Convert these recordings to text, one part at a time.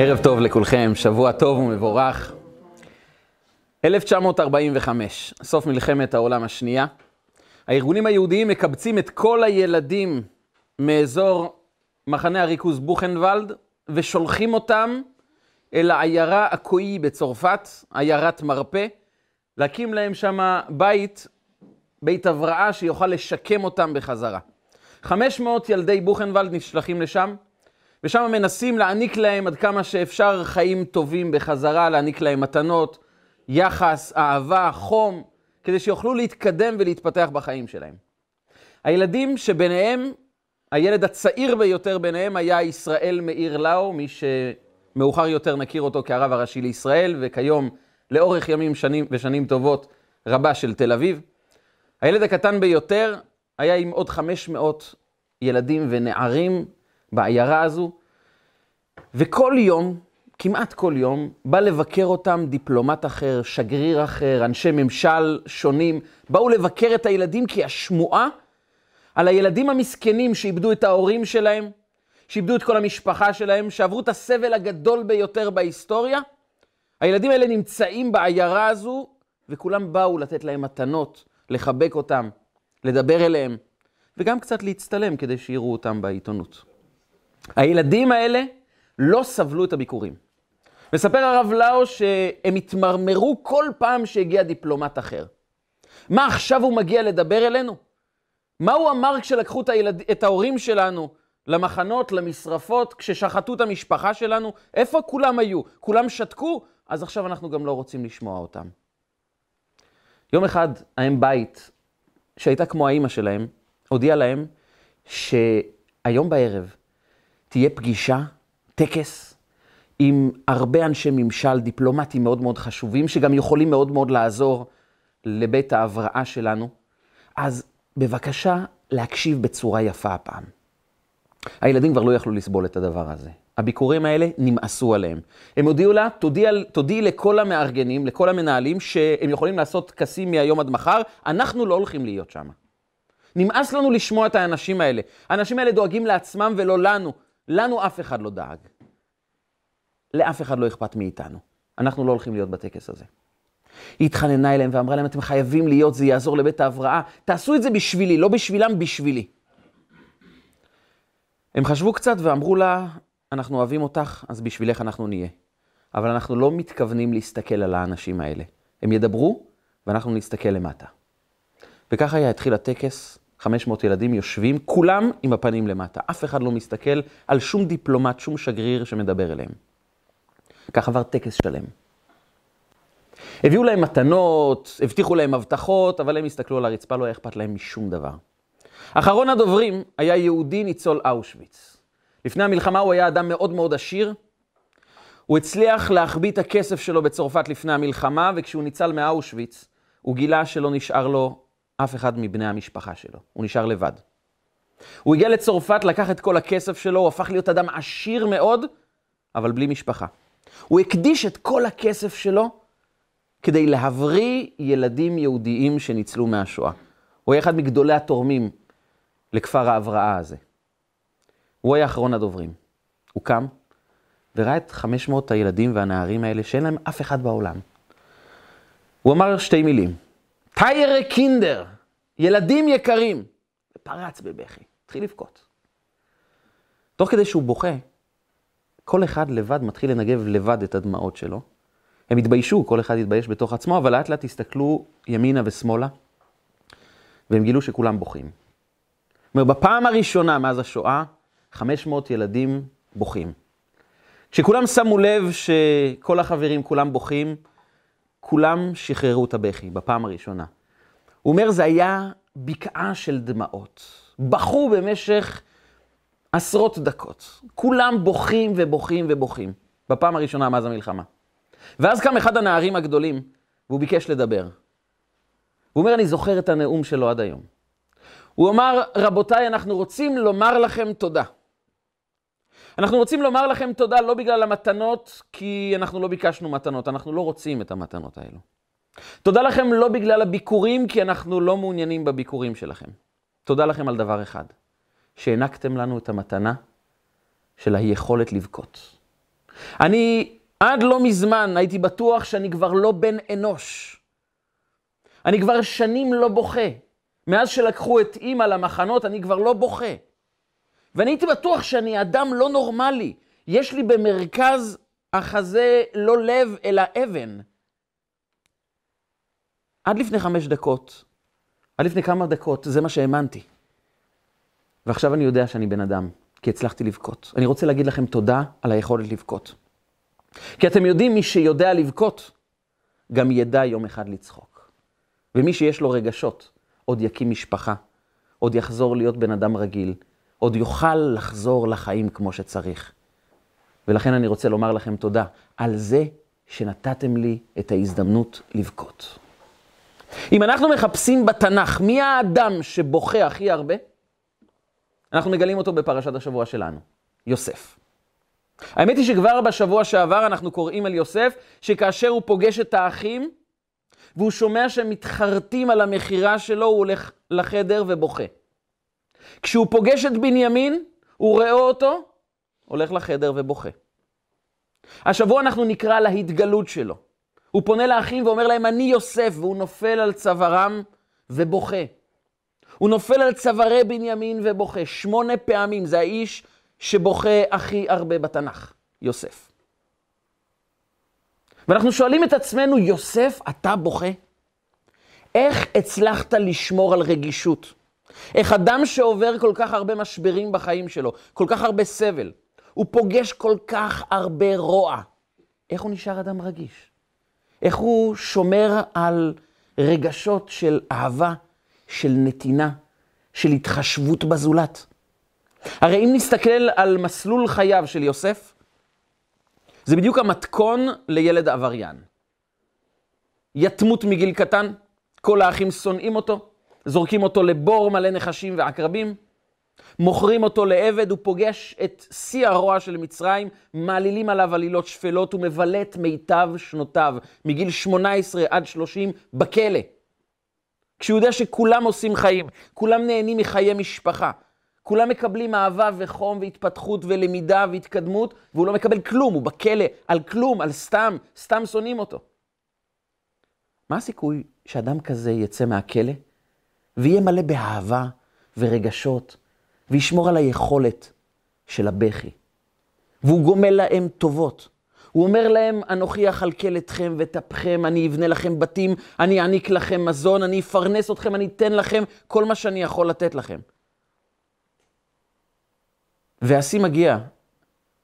ערב טוב לכולכם, שבוע טוב ומבורך. 1945, סוף מלחמת העולם השנייה. הארגונים היהודיים מקבצים את כל הילדים מאזור מחנה הריכוז בוכנוולד ושולחים אותם אל העיירה עכואי בצרפת, עיירת מרפא, להקים להם שם בית, בית הבראה שיוכל לשקם אותם בחזרה. 500 ילדי בוכנוולד נשלחים לשם, ושם מנסים להעניק להם עד כמה שאפשר חיים טובים בחזרה, להעניק להם מתנות, יחס, אהבה, חום, כדי שיוכלו להתקדם ולהתפתח בחיים שלהם. הילדים שביניהם, הילד הצעיר ביותר ביניהם היה ישראל מאיר לאו, מי שמאוחר יותר נכיר אותו כרב הראשי לישראל, וכיום לאורך ימים שנים ושנים טובות רבה של תל אביב. הילד הקטן ביותר היה עם עוד 500 ילדים ונערים בעיירה הזו, וכל יום, כמעט כל יום, בא לבקר אותם דיפלומט אחר, שגריר אחר, אנשי ממשל שונים, באו לבקר את הילדים כי השמועה על הילדים המסכנים שאיבדו את ההורים שלהם, שאיבדו את כל המשפחה שלהם, שעברו את הסבל הגדול ביותר בהיסטוריה, הילדים האלה נמצאים בעיירה הזו, וכולם באו לתת להם מתנות, לחבק אותם, לדבר אליהם, וגם קצת להצטלם כדי שיראו אותם בעיתונות. הילדים האלה לא סבלו את הביקורים. מספר הרב לאו שהם התמרמרו כל פעם שהגיע דיפלומט אחר. מה עכשיו הוא מגיע לדבר אלינו? מה הוא אמר כשלקחו את, הילד... את ההורים שלנו למחנות, למשרפות, כששחטו את המשפחה שלנו? איפה כולם היו? כולם שתקו? אז עכשיו אנחנו גם לא רוצים לשמוע אותם. יום אחד האם בית, שהייתה כמו האימא שלהם, הודיעה להם שהיום בערב תהיה פגישה, טקס, עם הרבה אנשי ממשל, דיפלומטים מאוד מאוד חשובים, שגם יכולים מאוד מאוד לעזור לבית ההבראה שלנו. אז בבקשה להקשיב בצורה יפה הפעם. הילדים כבר לא יכלו לסבול את הדבר הזה. הביקורים האלה נמאסו עליהם. הם הודיעו לה, תודיעי, תודיע לכל המארגנים, לכל המנהלים, שהם יכולים לעשות טקסים מהיום עד מחר, אנחנו לא הולכים להיות שם. נמאס לנו לשמוע את האנשים האלה. האנשים האלה דואגים לעצמם ולא לנו. לנו אף אחד לא דאג. לאף אחד לא אכפת מאיתנו. אנחנו לא הולכים להיות בטקס הזה. היא התחננה אליהם ואמרה להם, אתם חייבים להיות, זה יעזור לבית ההבראה. תעשו את זה בשבילי, לא בשבילם, בשבילי. הם חשבו קצת ואמרו לה, אנחנו אוהבים אותך, אז בשבילך אנחנו נהיה. אבל אנחנו לא מתכוונים להסתכל על האנשים האלה. הם ידברו, ואנחנו נסתכל למטה. וככה היה, התחיל הטקס, 500 ילדים יושבים, כולם עם הפנים למטה. אף אחד לא מסתכל על שום דיפלומט, שום שגריר שמדבר אליהם. כך עבר טקס שלם. הביאו להם מתנות, הבטיחו להם הבטחות, אבל הם הסתכלו על הרצפה, לא היה אכפת להם משום דבר. אחרון הדוברים היה יהודי ניצול אושוויץ. לפני המלחמה הוא היה אדם מאוד מאוד עשיר. הוא הצליח להחביא את הכסף שלו בצרפת לפני המלחמה, וכשהוא ניצל מאושוויץ, הוא גילה שלא נשאר לו אף אחד מבני המשפחה שלו. הוא נשאר לבד. הוא הגיע לצרפת, לקח את כל הכסף שלו, הוא הפך להיות אדם עשיר מאוד, אבל בלי משפחה. הוא הקדיש את כל הכסף שלו כדי להבריא ילדים יהודיים שניצלו מהשואה. הוא היה אחד מגדולי התורמים לכפר ההבראה הזה. הוא היה אחרון הדוברים. הוא קם וראה את 500 הילדים והנערים האלה שאין להם אף אחד בעולם. הוא אמר שתי מילים, טיירה קינדר, ילדים יקרים, ופרץ בבכי, התחיל לבכות. תוך כדי שהוא בוכה, כל אחד לבד מתחיל לנגב לבד את הדמעות שלו. הם התביישו, כל אחד התבייש בתוך עצמו, אבל לאט לאט הסתכלו ימינה ושמאלה, והם גילו שכולם בוכים. זאת אומרת, בפעם הראשונה מאז השואה, 500 ילדים בוכים. כשכולם שמו לב שכל החברים כולם בוכים, כולם שחררו את הבכי בפעם הראשונה. הוא אומר, זה היה בקעה של דמעות. בכו במשך עשרות דקות. כולם בוכים ובוכים ובוכים. בפעם הראשונה מאז המלחמה. ואז קם אחד הנערים הגדולים, והוא ביקש לדבר. הוא אומר, אני זוכר את הנאום שלו עד היום. הוא אמר, רבותיי, אנחנו רוצים לומר לכם תודה. אנחנו רוצים לומר לכם תודה לא בגלל המתנות, כי אנחנו לא ביקשנו מתנות, אנחנו לא רוצים את המתנות האלו. תודה לכם לא בגלל הביקורים, כי אנחנו לא מעוניינים בביקורים שלכם. תודה לכם על דבר אחד, שהענקתם לנו את המתנה של היכולת לבכות. אני עד לא מזמן הייתי בטוח שאני כבר לא בן אנוש. אני כבר שנים לא בוכה. מאז שלקחו את אימא למחנות, אני כבר לא בוכה. ואני הייתי בטוח שאני אדם לא נורמלי. יש לי במרכז החזה לא לב, אלא אבן. עד לפני חמש דקות, עד לפני כמה דקות, זה מה שהאמנתי. ועכשיו אני יודע שאני בן אדם, כי הצלחתי לבכות. אני רוצה להגיד לכם תודה על היכולת לבכות. כי אתם יודעים, מי שיודע לבכות, גם ידע יום אחד לצחוק. ומי שיש לו רגשות, עוד יקים משפחה, עוד יחזור להיות בן אדם רגיל, עוד יוכל לחזור לחיים כמו שצריך. ולכן אני רוצה לומר לכם תודה על זה שנתתם לי את ההזדמנות לבכות. אם אנחנו מחפשים בתנ"ך מי האדם שבוכה הכי הרבה, אנחנו מגלים אותו בפרשת השבוע שלנו, יוסף. האמת היא שכבר בשבוע שעבר אנחנו קוראים על יוסף, שכאשר הוא פוגש את האחים, והוא שומע שהם מתחרטים על המכירה שלו, הוא הולך לחדר ובוכה. כשהוא פוגש את בנימין, הוא רואה אותו, הולך לחדר ובוכה. השבוע אנחנו נקרא להתגלות שלו. הוא פונה לאחים ואומר להם, אני יוסף, והוא נופל על צווארם ובוכה. הוא נופל על צווארי בנימין ובוכה. שמונה פעמים, זה האיש שבוכה הכי הרבה בתנ"ך, יוסף. ואנחנו שואלים את עצמנו, יוסף, אתה בוכה? איך הצלחת לשמור על רגישות? איך אדם שעובר כל כך הרבה משברים בחיים שלו, כל כך הרבה סבל, הוא פוגש כל כך הרבה רוע, איך הוא נשאר אדם רגיש? איך הוא שומר על רגשות של אהבה, של נתינה, של התחשבות בזולת? הרי אם נסתכל על מסלול חייו של יוסף, זה בדיוק המתכון לילד עבריין. יתמות מגיל קטן, כל האחים שונאים אותו, זורקים אותו לבור מלא נחשים ועקרבים, מוכרים אותו לעבד, הוא פוגש את שיא הרוע של מצרים, מעלילים עליו עלילות שפלות, הוא מבלה את מיטב שנותיו, מגיל 18 עד 30, בכלא. כשהוא יודע שכולם עושים חיים, כולם נהנים מחיי משפחה, כולם מקבלים אהבה וחום והתפתחות ולמידה והתקדמות, והוא לא מקבל כלום, הוא בכלא על כלום, על סתם, סתם שונאים אותו. מה הסיכוי שאדם כזה יצא מהכלא ויהיה מלא באהבה ורגשות, וישמור על היכולת של הבכי? והוא גומל להם טובות. הוא אומר להם, אנוכי אכלכל אתכם וטפכם, אני אבנה לכם בתים, אני אעניק לכם מזון, אני אפרנס אתכם, אני אתן לכם כל מה שאני יכול לתת לכם. והשיא מגיע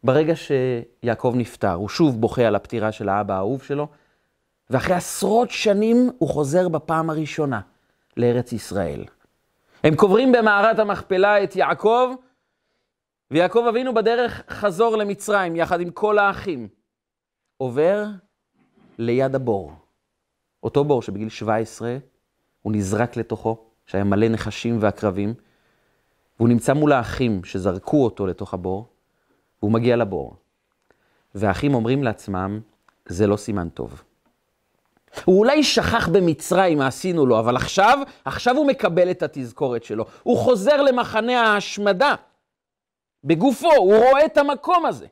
ברגע שיעקב נפטר, הוא שוב בוכה על הפטירה של האבא האהוב שלו, ואחרי עשרות שנים הוא חוזר בפעם הראשונה לארץ ישראל. הם קוברים במערת המכפלה את יעקב, ויעקב אבינו בדרך חזור למצרים יחד עם כל האחים. עובר ליד הבור. אותו בור שבגיל 17 הוא נזרק לתוכו, שהיה מלא נחשים ועקרבים, והוא נמצא מול האחים שזרקו אותו לתוך הבור, והוא מגיע לבור. והאחים אומרים לעצמם, זה לא סימן טוב. הוא אולי שכח במצרים מה עשינו לו, אבל עכשיו, עכשיו הוא מקבל את התזכורת שלו. הוא חוזר למחנה ההשמדה. בגופו, הוא רואה את המקום הזה.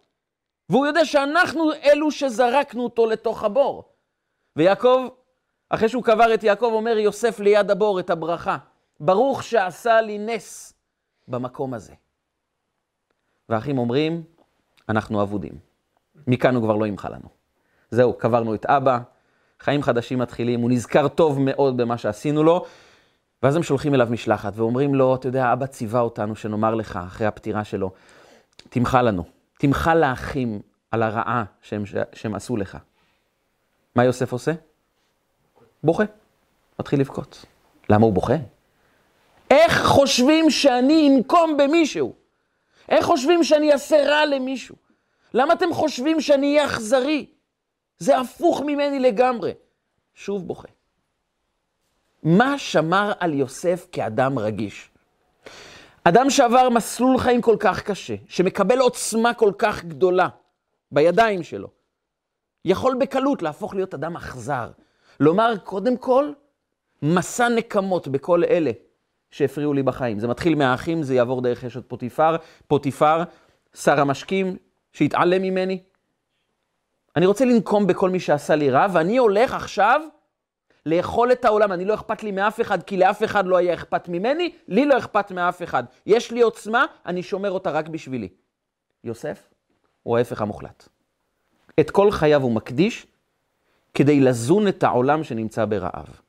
והוא יודע שאנחנו אלו שזרקנו אותו לתוך הבור. ויעקב, אחרי שהוא קבר את יעקב, אומר יוסף ליד הבור את הברכה. ברוך שעשה לי נס במקום הזה. והאחים אומרים, אנחנו אבודים. מכאן הוא כבר לא ימחל לנו. זהו, קברנו את אבא, חיים חדשים מתחילים, הוא נזכר טוב מאוד במה שעשינו לו, ואז הם שולחים אליו משלחת ואומרים לו, אתה יודע, אבא ציווה אותנו שנאמר לך, אחרי הפטירה שלו, תמחה לנו, תמחה לאחים על הרעה שהם, שהם עשו לך. מה יוסף עושה? בוכה, מתחיל לבכות. למה הוא בוכה? איך חושבים שאני אנקום במישהו? איך חושבים שאני אעשה רע למישהו? למה אתם חושבים שאני אהיה אכזרי? זה הפוך ממני לגמרי. שוב בוכה. מה שמר על יוסף כאדם רגיש? אדם שעבר מסלול חיים כל כך קשה, שמקבל עוצמה כל כך גדולה בידיים שלו, יכול בקלות להפוך להיות אדם אכזר. לומר, קודם כל, מסע נקמות בכל אלה שהפריעו לי בחיים. זה מתחיל מהאחים, זה יעבור דרך אשת פוטיפר, פוטיפר, שר המשקים, שהתעלם ממני, אני רוצה לנקום בכל מי שעשה לי רע, ואני הולך עכשיו לאכול את העולם. אני לא אכפת לי מאף אחד, כי לאף אחד לא היה אכפת ממני, לי לא אכפת מאף אחד. יש לי עוצמה, אני שומר אותה רק בשבילי. יוסף הוא ההפך המוחלט. את כל חייו הוא מקדיש כדי לזון את העולם שנמצא ברעב.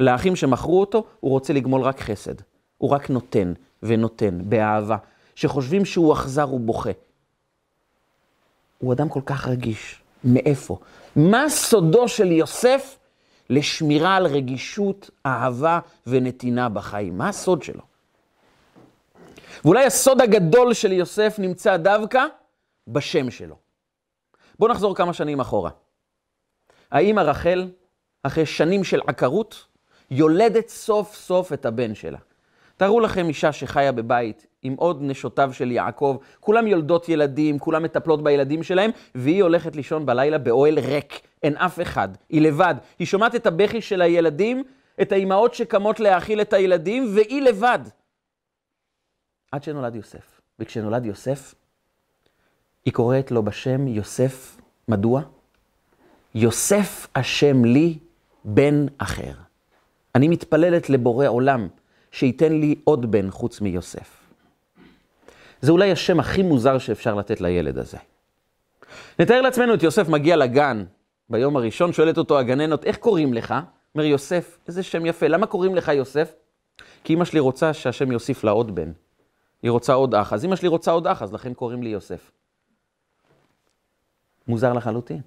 לאחים שמכרו אותו, הוא רוצה לגמול רק חסד. הוא רק נותן ונותן, באהבה. שחושבים שהוא אכזר, הוא בוכה. הוא אדם כל כך רגיש. מאיפה? מה סודו של יוסף לשמירה על רגישות, אהבה ונתינה בחיים? מה הסוד שלו? ואולי הסוד הגדול של יוסף נמצא דווקא בשם שלו. בואו נחזור כמה שנים אחורה. האמא רחל, אחרי שנים של עקרות, יולדת סוף סוף את הבן שלה. תארו לכם אישה שחיה בבית עם עוד נשותיו של יעקב, כולם יולדות ילדים, כולם מטפלות בילדים שלהם, והיא הולכת לישון בלילה באוהל ריק, אין אף אחד, היא לבד. היא שומעת את הבכי של הילדים, את האימהות שקמות להאכיל את הילדים, והיא לבד. עד שנולד יוסף. וכשנולד יוסף, היא קוראת לו בשם יוסף, מדוע? יוסף השם לי בן אחר. אני מתפללת לבורא עולם שייתן לי עוד בן חוץ מיוסף. זה אולי השם הכי מוזר שאפשר לתת לילד הזה. נתאר לעצמנו את יוסף מגיע לגן ביום הראשון, שואלת אותו הגננות, איך קוראים לך? אומר יוסף, איזה שם יפה, למה קוראים לך יוסף? כי אמא שלי רוצה שהשם יוסיף לה עוד בן. היא רוצה עוד אח, אז אמא שלי רוצה עוד אח, אז לכן קוראים לי יוסף. מוזר לחלוטין.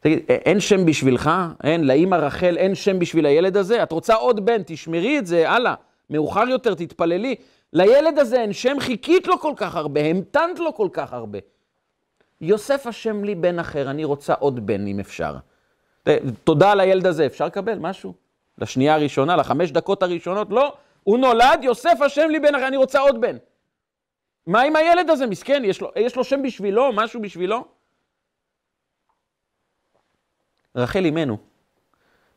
תגיד, אין שם בשבילך? אין, לאמא רחל אין שם בשביל הילד הזה? את רוצה עוד בן, תשמרי את זה, הלאה. מאוחר יותר תתפללי. לילד הזה אין שם, חיכית לו כל כך הרבה, המתנת לו כל כך הרבה. יוסף השם לי בן אחר, אני רוצה עוד בן אם אפשר. תודה על הילד הזה, אפשר לקבל משהו? לשנייה הראשונה, לחמש דקות הראשונות? לא. הוא נולד, יוסף השם לי בן אחר, אני רוצה עוד בן. מה עם הילד הזה, מסכן? יש לו, יש לו שם בשבילו, משהו בשבילו? רחל אימנו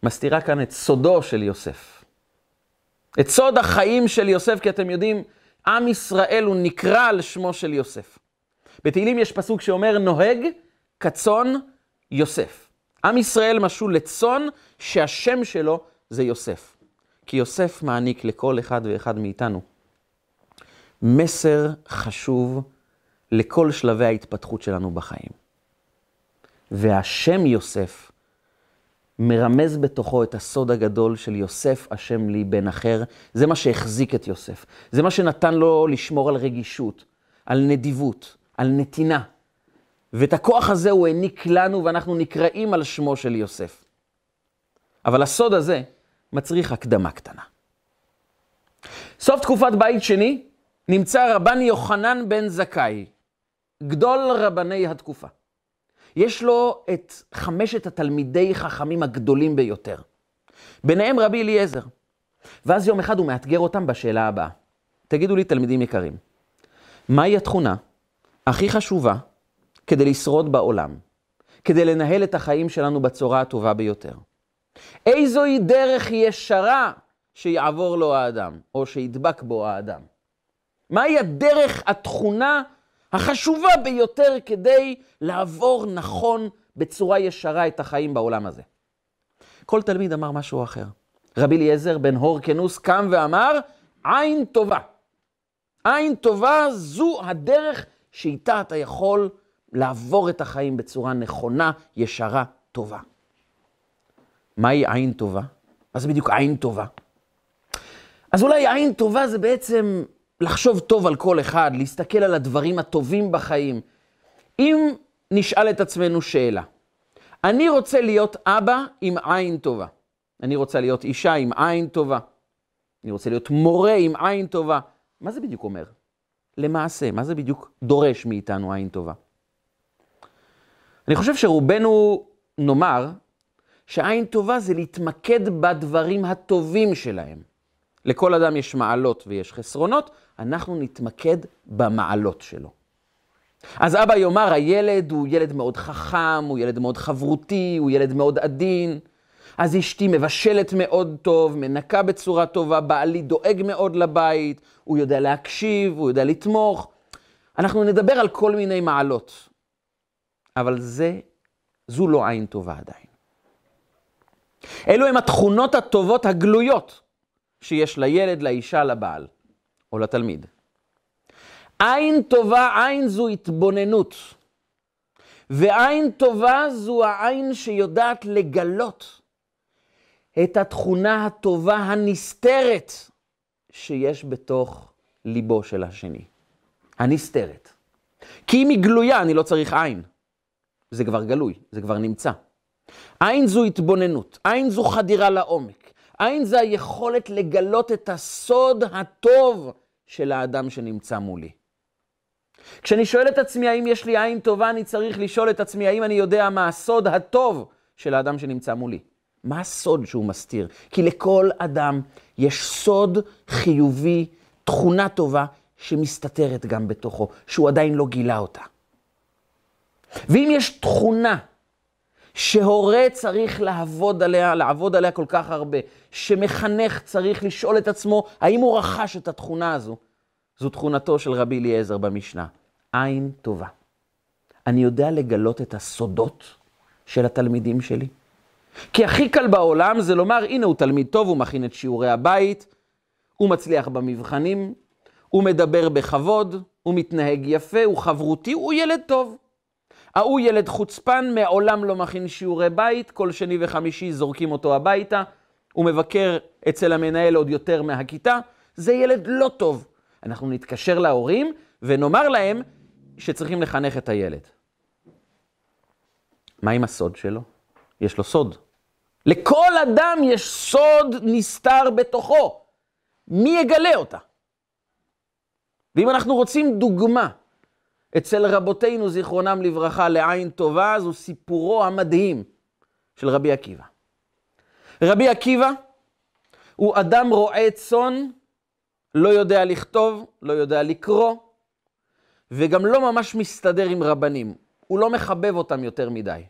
מסתירה כאן את סודו של יוסף. את סוד החיים של יוסף, כי אתם יודעים, עם ישראל הוא נקרא על שמו של יוסף. בתהילים יש פסוק שאומר, נוהג כצאן יוסף. עם ישראל משול לצאן שהשם שלו זה יוסף. כי יוסף מעניק לכל אחד ואחד מאיתנו מסר חשוב לכל שלבי ההתפתחות שלנו בחיים. והשם יוסף מרמז בתוכו את הסוד הגדול של יוסף השם לי בן אחר. זה מה שהחזיק את יוסף. זה מה שנתן לו לשמור על רגישות, על נדיבות, על נתינה. ואת הכוח הזה הוא העניק לנו, ואנחנו נקראים על שמו של יוסף. אבל הסוד הזה מצריך הקדמה קטנה. סוף תקופת בית שני נמצא רבן יוחנן בן זכאי, גדול רבני התקופה. יש לו את חמשת התלמידי חכמים הגדולים ביותר. ביניהם רבי אליעזר. ואז יום אחד הוא מאתגר אותם בשאלה הבאה. תגידו לי, תלמידים יקרים, מהי התכונה הכי חשובה כדי לשרוד בעולם, כדי לנהל את החיים שלנו בצורה הטובה ביותר? איזוהי דרך ישרה שיעבור לו האדם, או שידבק בו האדם? מהי הדרך, התכונה החשובה ביותר כדי לעבור נכון בצורה ישרה את החיים בעולם הזה. כל תלמיד אמר משהו אחר. רבי אליעזר בן הור כנוס קם ואמר, עין טובה. עין טובה זו הדרך שאיתה אתה יכול לעבור את החיים בצורה נכונה, ישרה, טובה. מהי עין טובה? מה זה בדיוק עין טובה? אז אולי עין טובה זה בעצם לחשוב טוב על כל אחד, להסתכל על הדברים הטובים בחיים. אם נשאל את עצמנו שאלה, אני רוצה להיות אבא עם עין טובה. אני רוצה להיות אישה עם עין טובה. אני רוצה להיות מורה עם עין טובה. מה זה בדיוק אומר? למעשה, מה זה בדיוק דורש מאיתנו עין טובה? אני חושב שרובנו נאמר שעין טובה זה להתמקד בדברים הטובים שלהם. לכל אדם יש מעלות ויש חסרונות, אנחנו נתמקד במעלות שלו. אז אבא יאמר, הילד הוא ילד מאוד חכם, הוא ילד מאוד חברותי, הוא ילד מאוד עדין. אז אשתי מבשלת מאוד טוב, מנקה בצורה טובה, בעלי דואג מאוד לבית, הוא יודע להקשיב, הוא יודע לתמוך. אנחנו נדבר על כל מיני מעלות. אבל זה זו לא עין טובה עדיין. אלו הם התכונות הטובות הגלויות שיש לילד, לאישה, לבעל או לתלמיד. עין טובה, עין זו התבוננות. ועין טובה זו העין שיודעת לגלות את התכונה הטובה הנסתרת שיש בתוך ליבו של השני. הנסתרת. כי אם היא גלויה, אני לא צריך עין. זה כבר גלוי, זה כבר נמצא. עין זו התבוננות, עין זו חדירה לעומק. עין זה היכולת לגלות את הסוד הטוב של האדם שנמצא מולי. כשאני שואל את עצמי האם יש לי עין טובה, אני צריך לשאול את עצמי האם אני יודע מה הסוד הטוב של האדם שנמצא מולי. מה הסוד שהוא מסתיר? כי לכל אדם יש סוד חיובי, תכונה טובה, שמסתתרת גם בתוכו, שהוא עדיין לא גילה אותה. ואם יש תכונה שהורה צריך לעבוד עליה, לעבוד עליה כל כך הרבה, שמחנך צריך לשאול את עצמו, האם הוא רכש את התכונה הזו? זו תכונתו של רבי אליעזר במשנה, עין טובה. אני יודע לגלות את הסודות של התלמידים שלי. כי הכי קל בעולם זה לומר, הנה הוא תלמיד טוב, הוא מכין את שיעורי הבית, הוא מצליח במבחנים, הוא מדבר בכבוד, הוא מתנהג יפה, הוא חברותי, הוא ילד טוב. ההוא ילד חוצפן, מעולם לא מכין שיעורי בית, כל שני וחמישי זורקים אותו הביתה, הוא מבקר אצל המנהל עוד יותר מהכיתה, זה ילד לא טוב. אנחנו נתקשר להורים ונאמר להם שצריכים לחנך את הילד. מה עם הסוד שלו? יש לו סוד. לכל אדם יש סוד נסתר בתוכו. מי יגלה אותה? ואם אנחנו רוצים דוגמה אצל רבותינו, זיכרונם לברכה, לעין טובה, זו סיפורו המדהים של רבי עקיבא. רבי עקיבא הוא אדם רועה צאן, לא יודע לכתוב, לא יודע לקרוא, וגם לא ממש מסתדר עם רבנים. הוא לא מחבב אותם יותר מדי.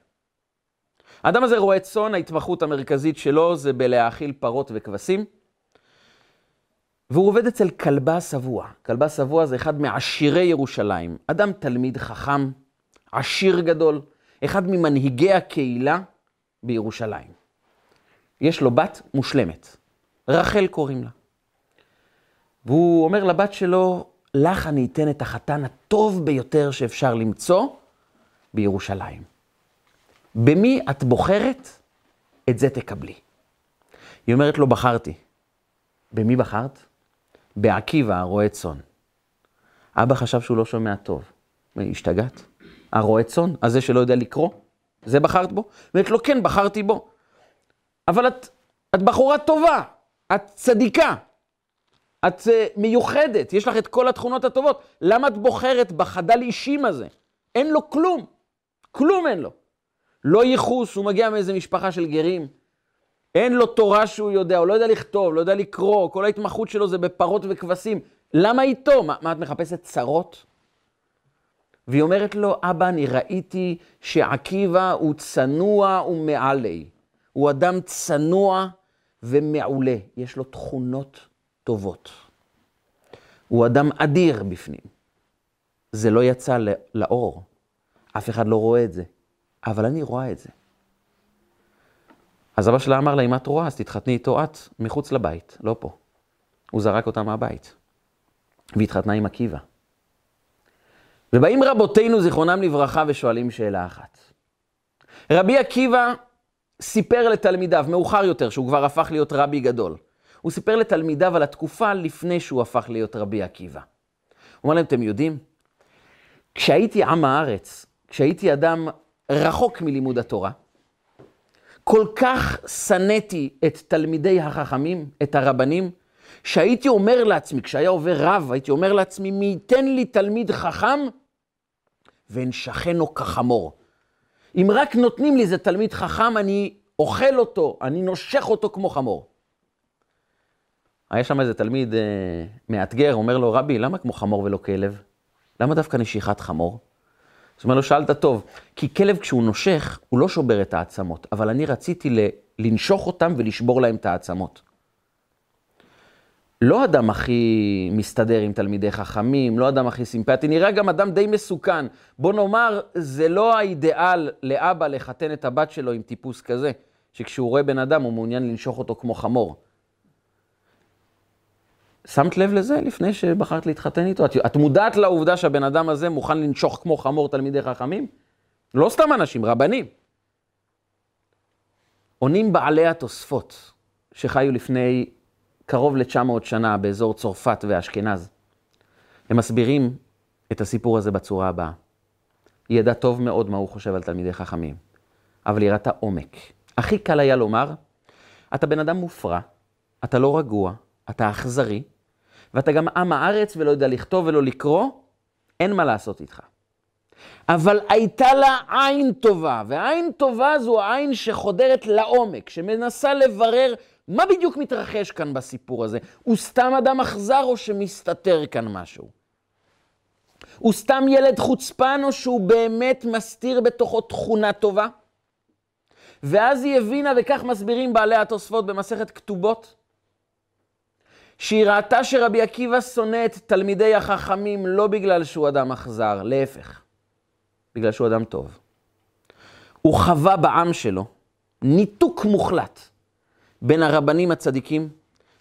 האדם הזה רועה צאן, ההתמחות המרכזית שלו זה בלהאכיל פרות וכבשים. והוא עובד אצל כלבה שבוע. כלבה שבוע זה אחד מעשירי ירושלים. אדם תלמיד חכם, עשיר גדול, אחד ממנהיגי הקהילה בירושלים. יש לו בת מושלמת, רחל קוראים לה. והוא אומר לבת שלו, לך אני אתן את החתן הטוב ביותר שאפשר למצוא בירושלים. במי את בוחרת? את זה תקבלי. היא אומרת לו, בחרתי. במי בחרת? בעקיבא, הרועה צאן. אבא חשב שהוא לא שומע טוב. השתגעת? הרועה צאן? הזה שלא יודע לקרוא? זה בחרת בו? אומרת לו, כן, בחרתי בו. אבל את, את בחורה טובה, את צדיקה, את uh, מיוחדת, יש לך את כל התכונות הטובות. למה את בוחרת בחדל אישים הזה? אין לו כלום, כלום אין לו. לא ייחוס, הוא מגיע מאיזה משפחה של גרים. אין לו תורה שהוא יודע, הוא לא יודע לכתוב, לא יודע לקרוא, כל ההתמחות שלו זה בפרות וכבשים. למה איתו? מה, מה את מחפשת צרות? והיא אומרת לו, אבא, אני ראיתי שעקיבא הוא צנוע ומעלי. הוא אדם צנוע ומעולה. יש לו תכונות טובות. הוא אדם אדיר בפנים. זה לא יצא לאור. אף אחד לא רואה את זה. אבל אני רואה את זה. אז אבא שלה אמר לה, אם את רואה, אז תתחתני איתו את מחוץ לבית, לא פה. הוא זרק אותה מהבית. והתחתנה עם עקיבא. ובאים רבותינו, זיכרונם לברכה, ושואלים שאלה אחת. רבי עקיבא סיפר לתלמידיו, מאוחר יותר, שהוא כבר הפך להיות רבי גדול. הוא סיפר לתלמידיו על התקופה לפני שהוא הפך להיות רבי עקיבא. הוא אמר להם, אתם יודעים, כשהייתי עם הארץ, כשהייתי אדם רחוק מלימוד התורה, כל כך שנאתי את תלמידי החכמים, את הרבנים, שהייתי אומר לעצמי, כשהיה עובר רב, הייתי אומר לעצמי, מי ייתן לי תלמיד חכם ואנשכנו כחמור. אם רק נותנים לי איזה תלמיד חכם, אני אוכל אותו, אני נושך אותו כמו חמור. היה שם איזה תלמיד אה, מאתגר, אומר לו, רבי, למה כמו חמור ולא כלב? למה דווקא נשיכת חמור? זאת אומרת לו, שאלת טוב, כי כלב כשהוא נושך, הוא לא שובר את העצמות, אבל אני רציתי לנשוך אותם ולשבור להם את העצמות. לא אדם הכי מסתדר עם תלמידי חכמים, לא אדם הכי סימפטי, נראה גם אדם די מסוכן. בוא נאמר, זה לא האידיאל לאבא לחתן את הבת שלו עם טיפוס כזה, שכשהוא רואה בן אדם הוא מעוניין לנשוך אותו כמו חמור. שמת לב לזה לפני שבחרת להתחתן איתו? את, את מודעת לעובדה שהבן אדם הזה מוכן לנשוך כמו חמור תלמידי חכמים? לא סתם אנשים, רבנים. עונים בעלי התוספות, שחיו לפני קרוב ל-900 שנה באזור צרפת ואשכנז. הם מסבירים את הסיפור הזה בצורה הבאה. היא ידעה טוב מאוד מה הוא חושב על תלמידי חכמים, אבל היא ראתה עומק. הכי קל היה לומר, אתה בן אדם מופרע, אתה לא רגוע, אתה אכזרי, ואתה גם עם הארץ ולא יודע לכתוב ולא לקרוא, אין מה לעשות איתך. אבל הייתה לה עין טובה, ועין טובה זו העין שחודרת לעומק, שמנסה לברר מה בדיוק מתרחש כאן בסיפור הזה? הוא סתם אדם אכזר או שמסתתר כאן משהו? הוא סתם ילד חוצפן או שהוא באמת מסתיר בתוכו תכונה טובה? ואז היא הבינה, וכך מסבירים בעלי התוספות במסכת כתובות, שהיא ראתה שרבי עקיבא שונא את תלמידי החכמים לא בגלל שהוא אדם אכזר, להפך, בגלל שהוא אדם טוב. הוא חווה בעם שלו ניתוק מוחלט בין הרבנים הצדיקים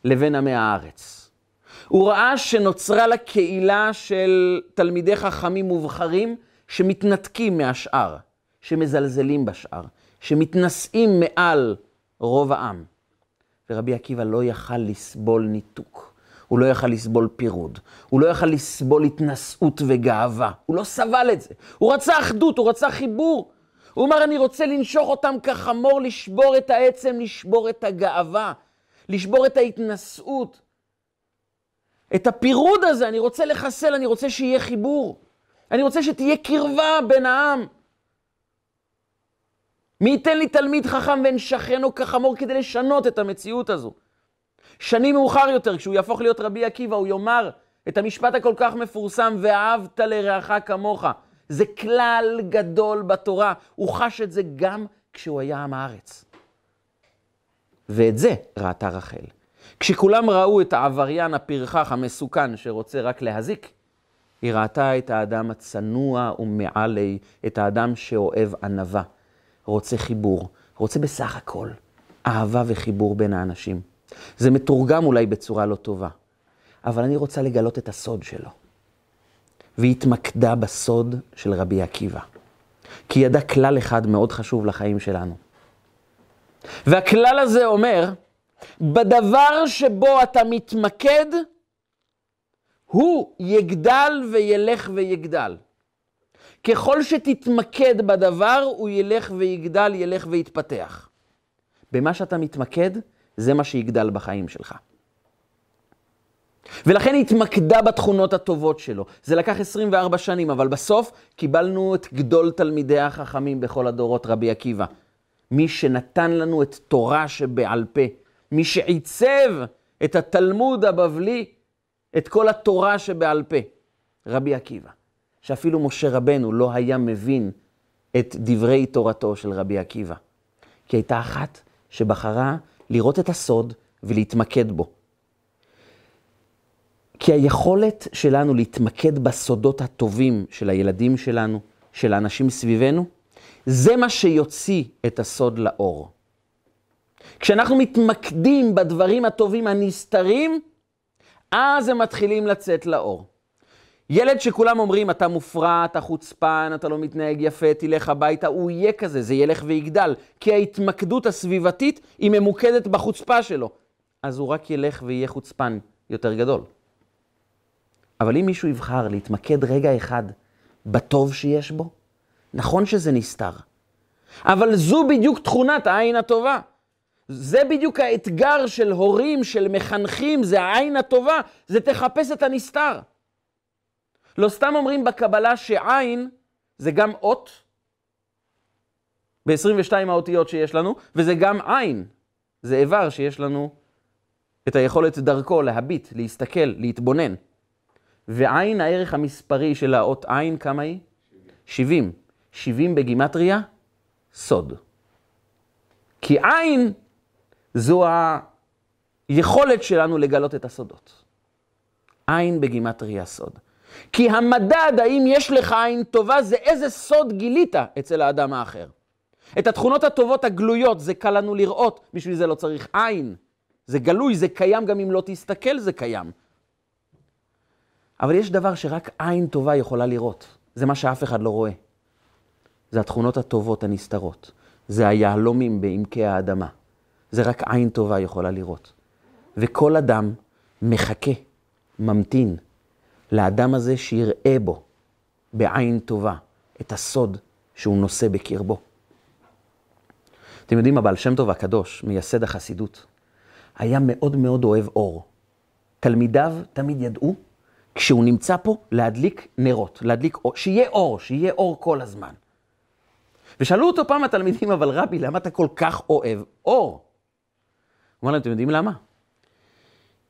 לבין עמי הארץ. הוא ראה שנוצרה לה קהילה של תלמידי חכמים מובחרים שמתנתקים מהשאר, שמזלזלים בשאר, שמתנשאים מעל רוב העם. ורבי עקיבא לא יכל לסבול ניתוק, הוא לא יכל לסבול פירוד, הוא לא יכל לסבול התנשאות וגאווה, הוא לא סבל את זה. הוא רצה אחדות, הוא רצה חיבור. הוא אמר, אני רוצה לנשוך אותם כחמור, לשבור את העצם, לשבור את הגאווה, לשבור את ההתנשאות. את הפירוד הזה אני רוצה לחסל, אני רוצה שיהיה חיבור. אני רוצה שתהיה קרבה בין העם. מי ייתן לי תלמיד חכם ואין שכנו כחמור כדי לשנות את המציאות הזו. שנים מאוחר יותר, כשהוא יהפוך להיות רבי עקיבא, הוא יאמר את המשפט הכל כך מפורסם, ואהבת לרעך כמוך. זה כלל גדול בתורה. הוא חש את זה גם כשהוא היה עם הארץ. ואת זה ראתה רחל. כשכולם ראו את העבריין הפרחח המסוכן שרוצה רק להזיק, היא ראתה את האדם הצנוע ומעלי, את האדם שאוהב ענווה, רוצה חיבור, רוצה בסך הכל אהבה וחיבור בין האנשים. זה מתורגם אולי בצורה לא טובה, אבל אני רוצה לגלות את הסוד שלו. והתמקדה בסוד של רבי עקיבא. כי ידע כלל אחד מאוד חשוב לחיים שלנו. והכלל הזה אומר, בדבר שבו אתה מתמקד, הוא יגדל וילך ויגדל. ככל שתתמקד בדבר, הוא ילך ויגדל, ילך ויתפתח. במה שאתה מתמקד, זה מה שיגדל בחיים שלך. ולכן היא התמקדה בתכונות הטובות שלו. זה לקח 24 שנים, אבל בסוף קיבלנו את גדול תלמידי החכמים בכל הדורות, רבי עקיבא. מי שנתן לנו את תורה שבעל פה, מי שעיצב את התלמוד הבבלי, את כל התורה שבעל פה, רבי עקיבא. שאפילו משה רבנו לא היה מבין את דברי תורתו של רבי עקיבא. כי הייתה אחת שבחרה לראות את הסוד ולהתמקד בו. כי היכולת שלנו להתמקד בסודות הטובים של הילדים שלנו, של האנשים סביבנו, זה מה שיוציא את הסוד לאור. כשאנחנו מתמקדים בדברים הטובים הנסתרים, אז הם מתחילים לצאת לאור. ילד שכולם אומרים, אתה מופרע, אתה חוצפן, אתה לא מתנהג יפה, תלך הביתה, הוא יהיה כזה, זה ילך ויגדל. כי ההתמקדות הסביבתית היא ממוקדת בחוצפה שלו. אז הוא רק ילך ויהיה חוצפן יותר גדול. אבל אם מישהו יבחר להתמקד רגע אחד בטוב שיש בו, נכון שזה נסתר, אבל זו בדיוק תכונת העין הטובה. זה בדיוק האתגר של הורים, של מחנכים, זה העין הטובה, זה תחפש את הנסתר. לא סתם אומרים בקבלה שעין זה גם אות, ב-22 האותיות שיש לנו, וזה גם עין, זה איבר שיש לנו את היכולת דרכו להביט, להסתכל, להתבונן. ועין, הערך המספרי של האות עין, כמה היא? 70. 70 בגימטריה, סוד. כי עין זו היכולת שלנו לגלות את הסודות. עין בגימטריה סוד. כי המדד, האם יש לך עין טובה, זה איזה סוד גילית אצל האדם האחר. את התכונות הטובות הגלויות, זה קל לנו לראות, בשביל זה לא צריך עין. זה גלוי, זה קיים, גם אם לא תסתכל זה קיים. אבל יש דבר שרק עין טובה יכולה לראות. זה מה שאף אחד לא רואה. זה התכונות הטובות הנסתרות. זה היהלומים בעמקי האדמה. זה רק עין טובה יכולה לראות. וכל אדם מחכה, ממתין, לאדם הזה שיראה בו, בעין טובה, את הסוד שהוא נושא בקרבו. אתם יודעים, הבעל שם טוב הקדוש, מייסד החסידות, היה מאוד מאוד אוהב אור. תלמידיו תמיד ידעו, כשהוא נמצא פה, להדליק נרות, להדליק אור, שיהיה אור, שיהיה אור כל הזמן. ושאלו אותו פעם התלמידים, אבל רבי, למה אתה כל כך אוהב אור? הוא אמר להם, אתם יודעים למה?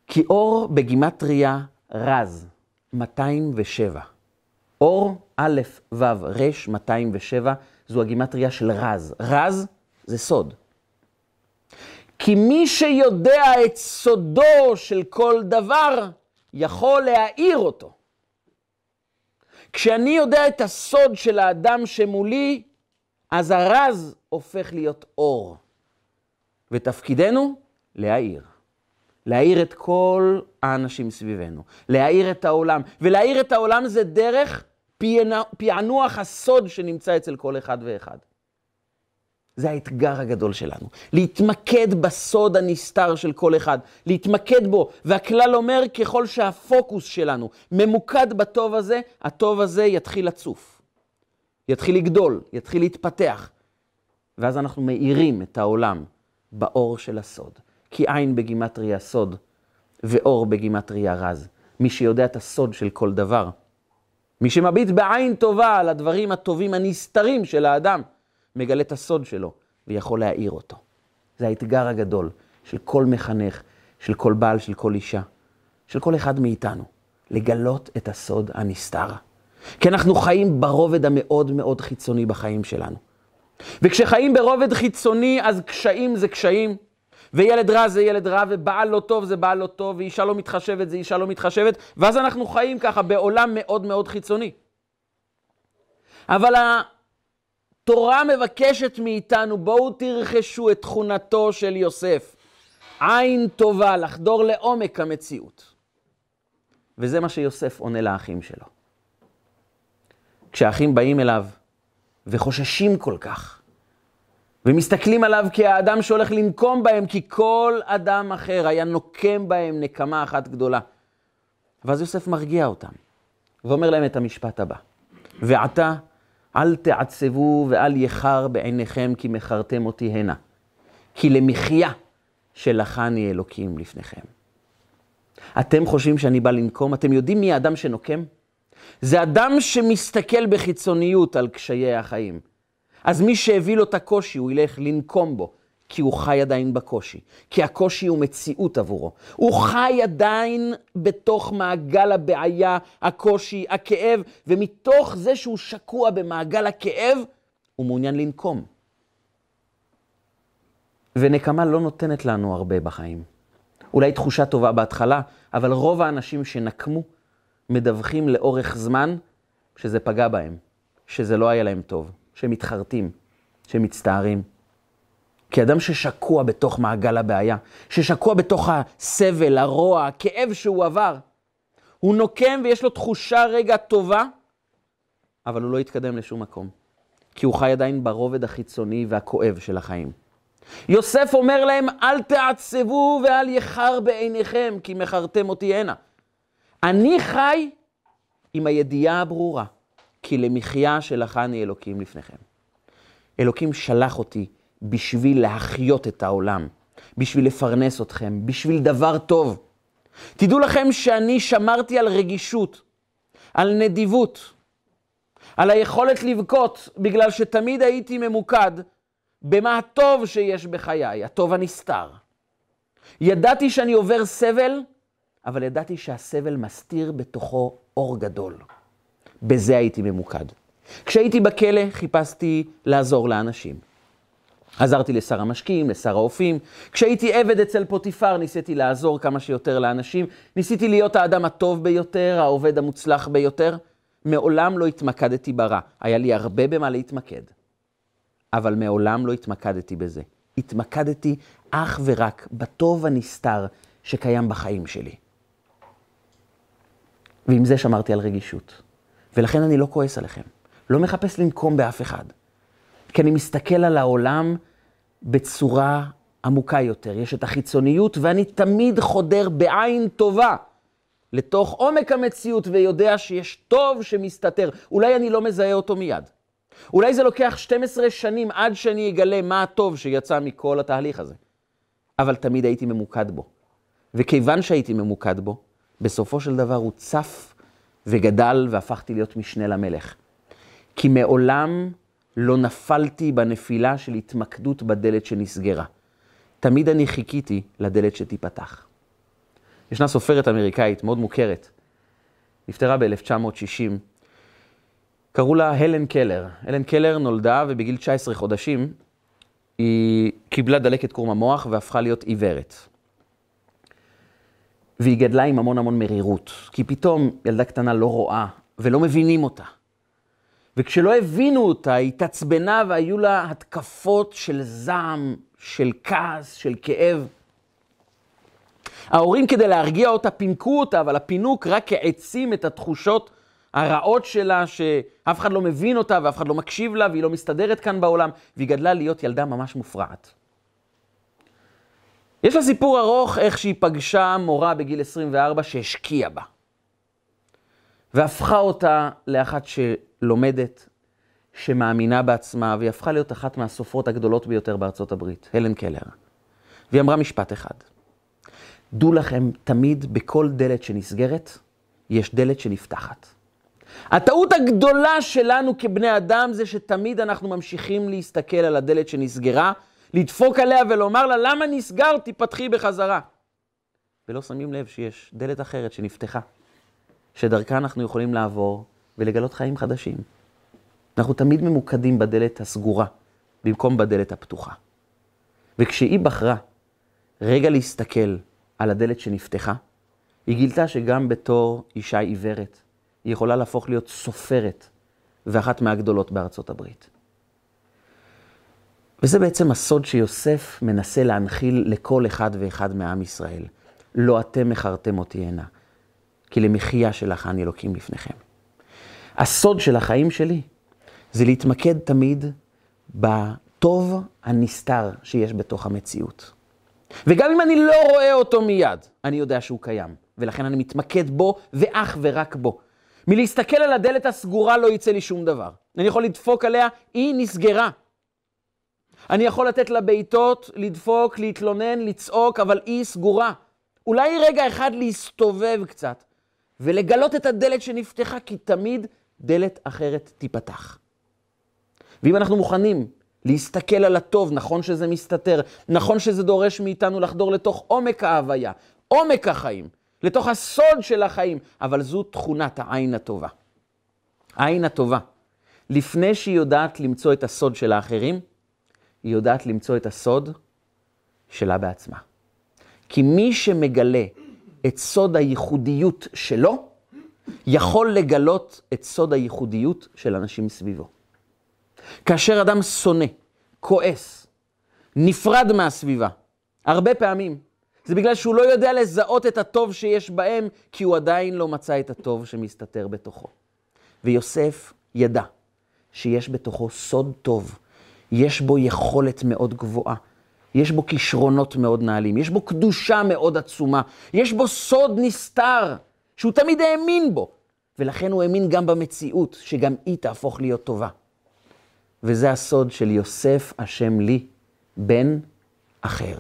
כי אור בגימטריה רז, 207. אור, א', ו', ר', 207, זו הגימטריה של רז. רז זה סוד. כי מי שיודע את סודו של כל דבר, יכול להאיר אותו. כשאני יודע את הסוד של האדם שמולי, אז הרז הופך להיות אור. ותפקידנו, להאיר. להאיר את כל האנשים סביבנו, להאיר את העולם. ולהאיר את העולם זה דרך פענוח הסוד שנמצא אצל כל אחד ואחד. זה האתגר הגדול שלנו, להתמקד בסוד הנסתר של כל אחד, להתמקד בו, והכלל אומר, ככל שהפוקוס שלנו ממוקד בטוב הזה, הטוב הזה יתחיל לצוף, יתחיל לגדול, יתחיל להתפתח, ואז אנחנו מאירים את העולם באור של הסוד. כי עין בגימטריה סוד, ואור בגימטריה רז. מי שיודע את הסוד של כל דבר, מי שמביט בעין טובה על הדברים הטובים הנסתרים של האדם, מגלה את הסוד שלו ויכול להאיר אותו. זה האתגר הגדול של כל מחנך, של כל בעל, של כל אישה, של כל אחד מאיתנו, לגלות את הסוד הנסתר. כי אנחנו חיים ברובד המאוד מאוד חיצוני בחיים שלנו. וכשחיים ברובד חיצוני, אז קשיים זה קשיים, וילד רע זה ילד רע, ובעל לא טוב זה בעל לא טוב, ואישה לא מתחשבת זה אישה לא מתחשבת, ואז אנחנו חיים ככה בעולם מאוד מאוד חיצוני. אבל התורה מבקשת מאיתנו, בואו תרכשו את תכונתו של יוסף. עין טובה, לחדור לעומק המציאות. וזה מה שיוסף עונה לאחים שלו. כשהאחים באים אליו וחוששים כל כך, ומסתכלים עליו כאדם שהולך לנקום בהם, כי כל אדם אחר היה נוקם בהם נקמה אחת גדולה. ואז יוסף מרגיע אותם, ואומר להם את המשפט הבא: ועתה אל תעצבו ואל יחר בעיניכם כי מכרתם אותי הנה, כי למחיה שלחני אלוקים לפניכם. אתם חושבים שאני בא לנקום? אתם יודעים מי האדם שנוקם? זה אדם שמסתכל בחיצוניות על קשיי החיים. אז מי שהביא לו את הקושי, הוא ילך לנקום בו, כי הוא חי עדיין בקושי. כי הקושי הוא מציאות עבורו. הוא חי עדיין בתוך מעגל הבעיה, הקושי, הכאב, ומתוך זה שהוא שקוע במעגל הכאב, הוא מעוניין לנקום. ונקמה לא נותנת לנו הרבה בחיים. אולי תחושה טובה בהתחלה, אבל רוב האנשים שנקמו מדווחים לאורך זמן שזה פגע בהם, שזה לא היה להם טוב. שמתחרטים, שמצטערים. כי אדם ששקוע בתוך מעגל הבעיה, ששקוע בתוך הסבל, הרוע, הכאב שהוא עבר, הוא נוקם ויש לו תחושה רגע טובה, אבל הוא לא יתקדם לשום מקום. כי הוא חי עדיין ברובד החיצוני והכואב של החיים. יוסף אומר להם, אל תעצבו ואל יחר בעיניכם, כי מכרתם אותי הנה. אני חי עם הידיעה הברורה כי למחיה שלחני אלוקים לפניכם. אלוקים שלח אותי בשביל להחיות את העולם, בשביל לפרנס אתכם, בשביל דבר טוב. תדעו לכם שאני שמרתי על רגישות, על נדיבות, על היכולת לבכות, בגלל שתמיד הייתי ממוקד במה הטוב שיש בחיי, הטוב הנסתר. ידעתי שאני עובר סבל, אבל ידעתי שהסבל מסתיר בתוכו אור גדול. בזה הייתי ממוקד. כשהייתי בכלא חיפשתי לעזור לאנשים. עזרתי לשר המשקיעים, לשר האופים. כשהייתי עבד אצל פוטיפר, ניסיתי לעזור כמה שיותר לאנשים. ניסיתי להיות האדם הטוב ביותר, העובד המוצלח ביותר. מעולם לא התמקדתי ברע. היה לי הרבה במה להתמקד, אבל מעולם לא התמקדתי בזה. התמקדתי אך ורק בטוב הנסתר שקיים בחיים שלי. ועם זה שמרתי על רגישות. ולכן אני לא כועס עליכם. לא מחפש לנקום באף אחד. כי אני מסתכל על העולם בצורה עמוקה יותר. יש את החיצוניות, ואני תמיד חודר בעין טובה לתוך עומק המציאות, ויודע שיש טוב שמסתתר. אולי אני לא מזהה אותו מיד. אולי זה לוקח 12 שנים עד שאני אגלה מה הטוב שיצא מכל התהליך הזה. אבל תמיד הייתי ממוקד בו. וכיוון שהייתי ממוקד בו, בסופו של דבר הוא צף וגדל והפכתי להיות משנה למלך. כי מעולם לא נפלתי בנפילה של התמקדות בדלת שנסגרה. תמיד אני חיכיתי לדלת שתיפתח. ישנה סופרת אמריקאית מאוד מוכרת, נפטרה ב-1960, קראו לה הלן קלר. הלן קלר נולדה ובגיל 19 חודשים היא קיבלה דלקת קרום המוח והפכה להיות עיוורת. והיא גדלה עם המון המון מרירות, כי פתאום ילדה קטנה לא רואה ולא מבינים אותה. וכשלא הבינו אותה, היא התעצבנה והיו לה התקפות של זעם, של כעס, של כאב. ההורים כדי להרגיע אותה פינקו אותה, אבל הפינוק רק העצים את התחושות הרעות שלה, שאף אחד לא מבין אותה ואף אחד לא מקשיב לה והיא לא מסתדרת כאן בעולם, והיא גדלה להיות ילדה ממש מופרעת. יש לה סיפור ארוך איך שהיא פגשה מורה בגיל 24 שהשקיעה בה. והפכה אותה לאחת שלומדת, שמאמינה בעצמה, והיא הפכה להיות אחת מהסופרות הגדולות ביותר בארצות הברית, הלן קלר. והיא אמרה משפט אחד, דעו לכם, תמיד בכל דלת שנסגרת, יש דלת שנפתחת. הטעות הגדולה שלנו כבני אדם זה שתמיד אנחנו ממשיכים להסתכל על הדלת שנסגרה, לדפוק עליה ולומר לה, למה נסגרתי? פתחי בחזרה. ולא שמים לב שיש דלת אחרת שנפתחה, שדרכה אנחנו יכולים לעבור ולגלות חיים חדשים. אנחנו תמיד ממוקדים בדלת הסגורה, במקום בדלת הפתוחה. וכשהיא בחרה רגע להסתכל על הדלת שנפתחה, היא גילתה שגם בתור אישה עיוורת, היא יכולה להפוך להיות סופרת ואחת מהגדולות בארצות הברית. וזה בעצם הסוד שיוסף מנסה להנחיל לכל אחד ואחד מעם ישראל. לא אתם מכרתם אותי הנה, כי למחיה שלך אני אלוקים לפניכם. הסוד של החיים שלי זה להתמקד תמיד בטוב הנסתר שיש בתוך המציאות. וגם אם אני לא רואה אותו מיד, אני יודע שהוא קיים, ולכן אני מתמקד בו ואך ורק בו. מלהסתכל על הדלת הסגורה לא יצא לי שום דבר. אני יכול לדפוק עליה, היא נסגרה. אני יכול לתת לה בעיטות, לדפוק, להתלונן, לצעוק, אבל היא סגורה. אולי רגע אחד להסתובב קצת ולגלות את הדלת שנפתחה, כי תמיד דלת אחרת תיפתח. ואם אנחנו מוכנים להסתכל על הטוב, נכון שזה מסתתר, נכון שזה דורש מאיתנו לחדור לתוך עומק ההוויה, עומק החיים, לתוך הסוד של החיים, אבל זו תכונת העין הטובה. העין הטובה, לפני שהיא יודעת למצוא את הסוד של האחרים, היא יודעת למצוא את הסוד שלה בעצמה. כי מי שמגלה את סוד הייחודיות שלו, יכול לגלות את סוד הייחודיות של אנשים מסביבו. כאשר אדם שונא, כועס, נפרד מהסביבה, הרבה פעמים, זה בגלל שהוא לא יודע לזהות את הטוב שיש בהם, כי הוא עדיין לא מצא את הטוב שמסתתר בתוכו. ויוסף ידע שיש בתוכו סוד טוב, יש בו יכולת מאוד גבוהה, יש בו כישרונות מאוד נעלים, יש בו קדושה מאוד עצומה, יש בו סוד נסתר, שהוא תמיד האמין בו, ולכן הוא האמין גם במציאות, שגם היא תהפוך להיות טובה. וזה הסוד של יוסף השם לי, בן אחר.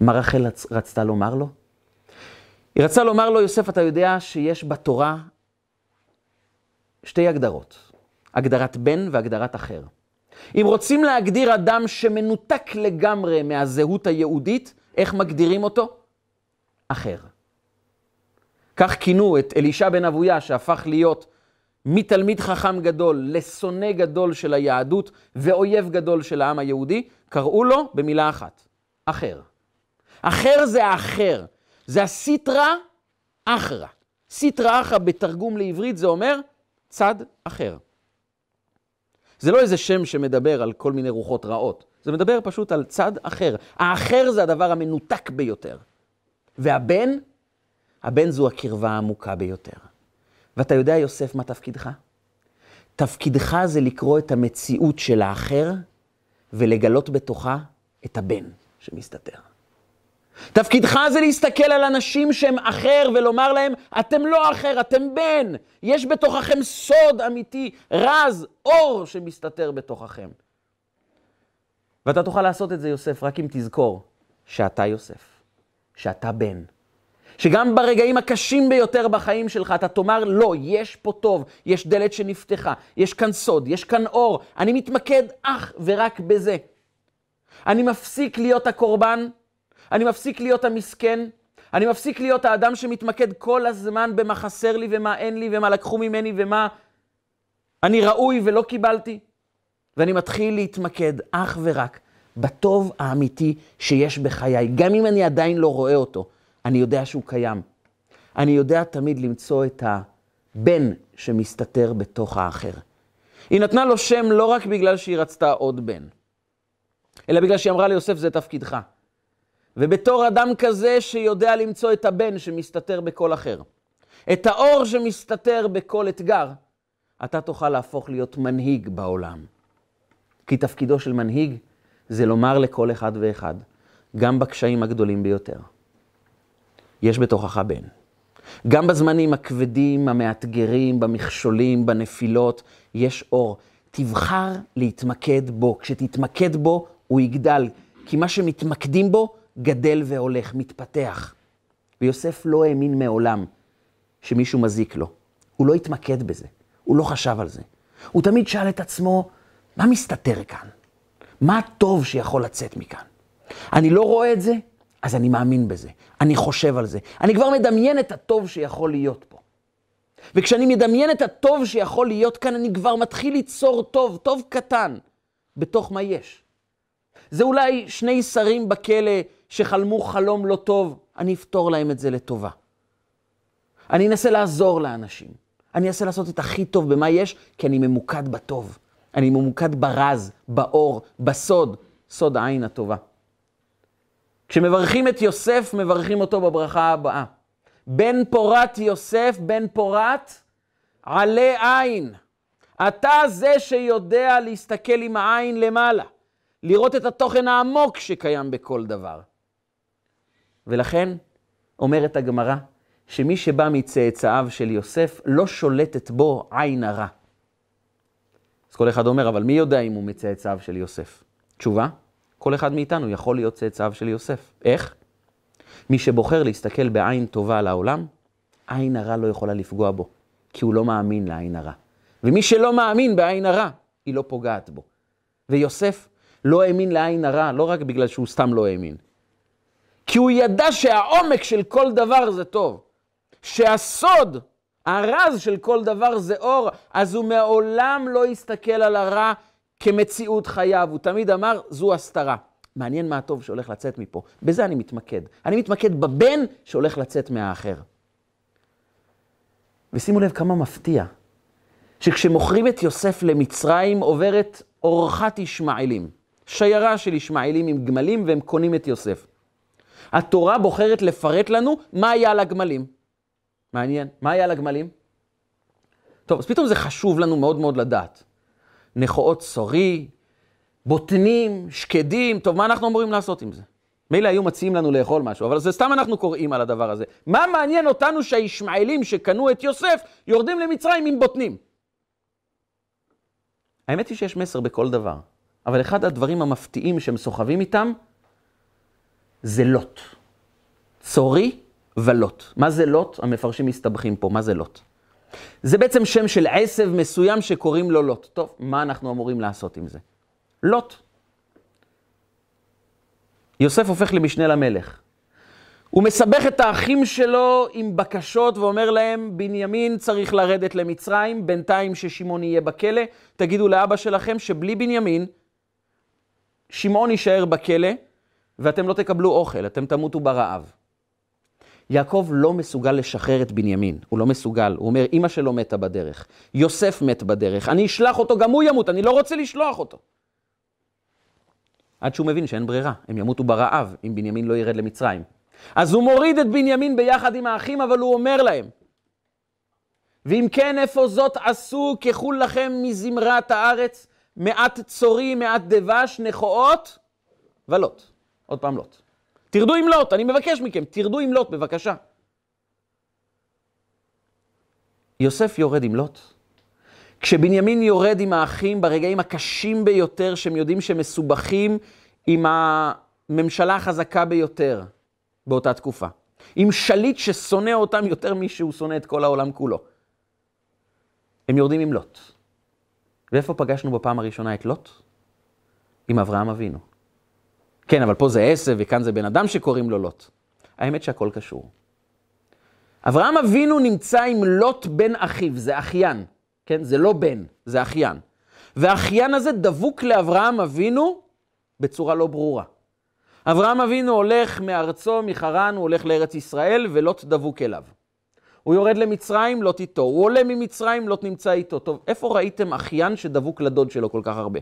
מה רחל רצתה לומר לו? היא רצתה לומר לו, יוסף, אתה יודע שיש בתורה שתי הגדרות, הגדרת בן והגדרת אחר. אם רוצים להגדיר אדם שמנותק לגמרי מהזהות היהודית, איך מגדירים אותו? אחר. כך כינו את אלישע בן אבויה, שהפך להיות מתלמיד חכם גדול לשונא גדול של היהדות ואויב גדול של העם היהודי, קראו לו במילה אחת, אחר. אחר זה האחר, זה הסיטרא אחרא. סיטרא אחרא בתרגום לעברית זה אומר צד אחר. זה לא איזה שם שמדבר על כל מיני רוחות רעות, זה מדבר פשוט על צד אחר. האחר זה הדבר המנותק ביותר. והבן, הבן זו הקרבה העמוקה ביותר. ואתה יודע, יוסף, מה תפקידך? תפקידך זה לקרוא את המציאות של האחר ולגלות בתוכה את הבן שמסתתר. תפקידך זה להסתכל על אנשים שהם אחר ולומר להם, אתם לא אחר, אתם בן. יש בתוככם סוד אמיתי, רז, אור שמסתתר בתוככם. ואתה תוכל לעשות את זה, יוסף, רק אם תזכור שאתה יוסף, שאתה בן. שגם ברגעים הקשים ביותר בחיים שלך אתה תאמר, לא, יש פה טוב, יש דלת שנפתחה, יש כאן סוד, יש כאן אור, אני מתמקד אך ורק בזה. אני מפסיק להיות הקורבן, אני מפסיק להיות המסכן, אני מפסיק להיות האדם שמתמקד כל הזמן במה חסר לי ומה אין לי ומה לקחו ממני ומה אני ראוי ולא קיבלתי. ואני מתחיל להתמקד אך ורק בטוב האמיתי שיש בחיי, גם אם אני עדיין לא רואה אותו. אני יודע שהוא קיים. אני יודע תמיד למצוא את הבן שמסתתר בתוך האחר. היא נתנה לו שם לא רק בגלל שהיא רצתה עוד בן, אלא בגלל שהיא אמרה ליוסף, זה תפקידך. ובתור אדם כזה שיודע למצוא את הבן שמסתתר בכל אחר, את האור שמסתתר בכל אתגר, אתה תוכל להפוך להיות מנהיג בעולם. כי תפקידו של מנהיג זה לומר לכל אחד ואחד, גם בקשיים הגדולים ביותר, יש בתוכך בן. גם בזמנים הכבדים, המאתגרים, במכשולים, בנפילות, יש אור. תבחר להתמקד בו. כשתתמקד בו, הוא יגדל. כי מה שמתמקדים בו, גדל והולך, מתפתח. ויוסף לא האמין מעולם שמישהו מזיק לו. הוא לא התמקד בזה, הוא לא חשב על זה. הוא תמיד שאל את עצמו, מה מסתתר כאן? מה הטוב שיכול לצאת מכאן? אני לא רואה את זה, אז אני מאמין בזה, אני חושב על זה. אני כבר מדמיין את הטוב שיכול להיות פה. וכשאני מדמיין את הטוב שיכול להיות כאן, אני כבר מתחיל ליצור טוב, טוב קטן, בתוך מה יש. זה אולי שני שרים בכלא שחלמו חלום לא טוב, אני אפתור להם את זה לטובה. אני אנסה לעזור לאנשים. אני אנסה לעשות את הכי טוב במה יש, כי אני ממוקד בטוב. אני ממוקד ברז, באור, בסוד, סוד העין הטובה. כשמברכים את יוסף, מברכים אותו בברכה הבאה. בן פורת יוסף, בן פורת, עלה עין. אתה זה שיודע להסתכל עם העין למעלה, לראות את התוכן העמוק שקיים בכל דבר. ולכן, אומרת הגמרא, שמי שבא מצאצאיו של יוסף, לא שולטת בו עין הרע. אז כל אחד אומר, אבל מי יודע אם הוא מצאצאיו של יוסף? תשובה, כל אחד מאיתנו יכול להיות צאצאיו של יוסף. איך? מי שבוחר להסתכל בעין טובה על העולם, עין הרע לא יכולה לפגוע בו, כי הוא לא מאמין לעין הרע. ומי שלא מאמין בעין הרע, היא לא פוגעת בו. ויוסף לא האמין לעין הרע, לא רק בגלל שהוא סתם לא האמין, כי הוא ידע שהעומק של כל דבר זה טוב, שהסוד, הרז של כל דבר זה אור, אז הוא מעולם לא יסתכל על הרע כמציאות חייו, הוא תמיד אמר, זו הסתרה. מעניין מה הטוב שהולך לצאת מפה. בזה אני מתמקד. אני מתמקד בבן שהולך לצאת מהאחר. ושימו לב כמה מפתיע, שכשמוכרים את יוסף למצרים עוברת אורחת ישמעאלים, שיירה של ישמעאלים עם גמלים והם קונים את יוסף. התורה בוחרת לפרט לנו מה היה על הגמלים. מעניין, מה היה על הגמלים? טוב, אז פתאום זה חשוב לנו מאוד מאוד לדעת. נכואות צורי, בוטנים, שקדים, טוב, מה אנחנו אמורים לעשות עם זה? מילא היו מציעים לנו לאכול משהו, אבל זה סתם אנחנו קוראים על הדבר הזה. מה מעניין אותנו שהישמעאלים שקנו את יוסף יורדים למצרים עם בוטנים? האמת היא שיש מסר בכל דבר, אבל אחד הדברים המפתיעים שהם סוחבים איתם זה לוט. צורי ולוט. מה זה לוט? המפרשים מסתבכים פה, מה זה לוט? זה בעצם שם של עשב מסוים שקוראים לו לוט. טוב, מה אנחנו אמורים לעשות עם זה? לוט. יוסף הופך למשנה למלך. הוא מסבך את האחים שלו עם בקשות ואומר להם, בנימין צריך לרדת למצרים, בינתיים ששמעון יהיה בכלא. תגידו לאבא שלכם שבלי בנימין, שמעון יישאר בכלא, ואתם לא תקבלו אוכל, אתם תמותו ברעב. יעקב לא מסוגל לשחרר את בנימין, הוא לא מסוגל. הוא אומר, אמא שלו מתה בדרך, יוסף מת בדרך, אני אשלח אותו, גם הוא ימות, אני לא רוצה לשלוח אותו. עד שהוא מבין שאין ברירה, הם ימותו ברעב אם בנימין לא ירד למצרים. אז הוא מוריד את בנימין ביחד עם האחים, אבל הוא אומר להם, ואם כן, איפה זאת עשו כחול לכם מזמרת הארץ, מעט צורי, מעט דבש, נכואות ולוט. עוד פעם לוט. תרדו עם לוט, אני מבקש מכם, תרדו עם לוט, בבקשה. יוסף יורד עם לוט. כשבנימין יורד עם האחים ברגעים הקשים ביותר, שהם יודעים שהם מסובכים עם הממשלה החזקה ביותר באותה תקופה. עם שליט ששונא אותם יותר משהוא שונא את כל העולם כולו. הם יורדים עם לוט. ואיפה פגשנו בפעם הראשונה את לוט? עם אברהם אבינו. כן, אבל פה זה עשב וכאן זה בן אדם שקוראים לו לוט. האמת שהכל קשור. אברהם אבינו נמצא עם לוט בן אחיו, זה אחיין, כן? זה לא בן, זה אחיין. והאחיין הזה דבוק לאברהם אבינו בצורה לא ברורה. אברהם אבינו הולך מארצו, מחרן, הוא הולך לארץ ישראל, ולוט דבוק אליו. הוא יורד למצרים, לוט איתו. הוא עולה ממצרים, לוט נמצא איתו. טוב, איפה ראיתם אחיין שדבוק לדוד שלו כל כך הרבה?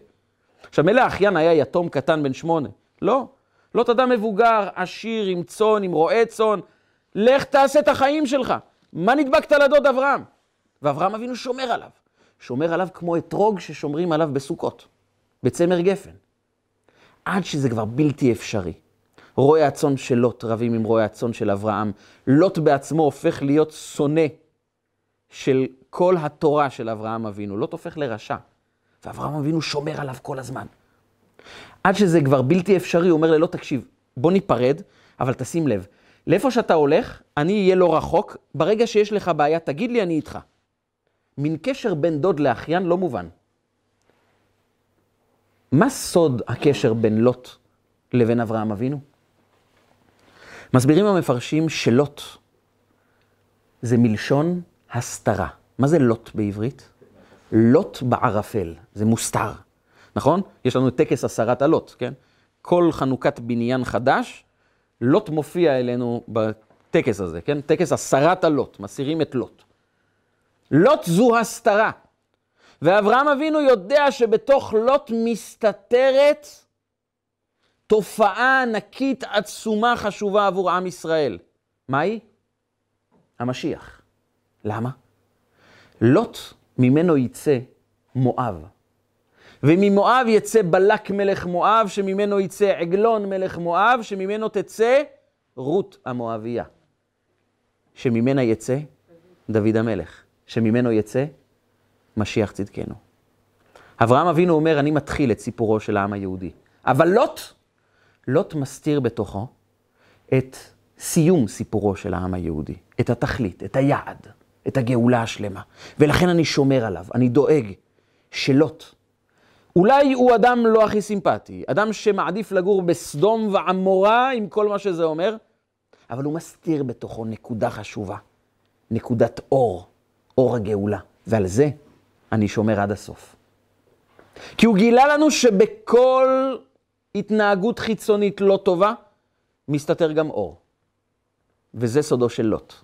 עכשיו, מילא האחיין היה יתום קטן בן שמונה. לא. לוט אדם מבוגר, עשיר, עם צאן, עם רועה צאן. לך תעשה את החיים שלך. מה נדבקת לדוד אברהם? ואברהם אבינו שומר עליו. שומר עליו כמו אתרוג ששומרים עליו בסוכות, בצמר גפן. עד שזה כבר בלתי אפשרי. רועי הצאן של לוט רבים עם רועי הצאן של אברהם. לוט בעצמו הופך להיות שונא של כל התורה של אברהם אבינו. לוט הופך לרשע, ואברהם אבינו שומר עליו כל הזמן. עד שזה כבר בלתי אפשרי, הוא אומר ללוט, תקשיב, בוא ניפרד, אבל תשים לב, לאיפה שאתה הולך, אני אהיה לא רחוק, ברגע שיש לך בעיה, תגיד לי, אני איתך. מין קשר בין דוד לאחיין לא מובן. מה סוד הקשר בין לוט לבין אברהם אבינו? מסבירים המפרשים שלוט זה מלשון הסתרה. מה זה לוט בעברית? לוט בערפל, זה מוסתר, נכון? יש לנו טקס הסרת הלוט, כן? כל חנוכת בניין חדש, לוט מופיע אלינו בטקס הזה, כן? טקס הסרת הלוט, מסירים את לוט. לוט זו הסתרה. ואברהם אבינו יודע שבתוך לוט מסתתרת תופעה ענקית עצומה חשובה עבור עם ישראל. מהי? המשיח. למה? לוט ממנו יצא מואב. וממואב יצא בלק מלך מואב, שממנו יצא עגלון מלך מואב, שממנו תצא רות המואביה. שממנה יצא דוד המלך. שממנו יצא משיח צדקנו. אברהם אבינו אומר, אני מתחיל את סיפורו של העם היהודי. אבל לוט, לוט מסתיר בתוכו את סיום סיפורו של העם היהודי, את התכלית, את היעד, את הגאולה השלמה. ולכן אני שומר עליו, אני דואג שלוט, אולי הוא אדם לא הכי סימפטי, אדם שמעדיף לגור בסדום ועמורה עם כל מה שזה אומר, אבל הוא מסתיר בתוכו נקודה חשובה, נקודת אור, אור הגאולה, ועל זה אני שומר עד הסוף. כי הוא גילה לנו שבכל התנהגות חיצונית לא טובה, מסתתר גם אור. וזה סודו של לוט.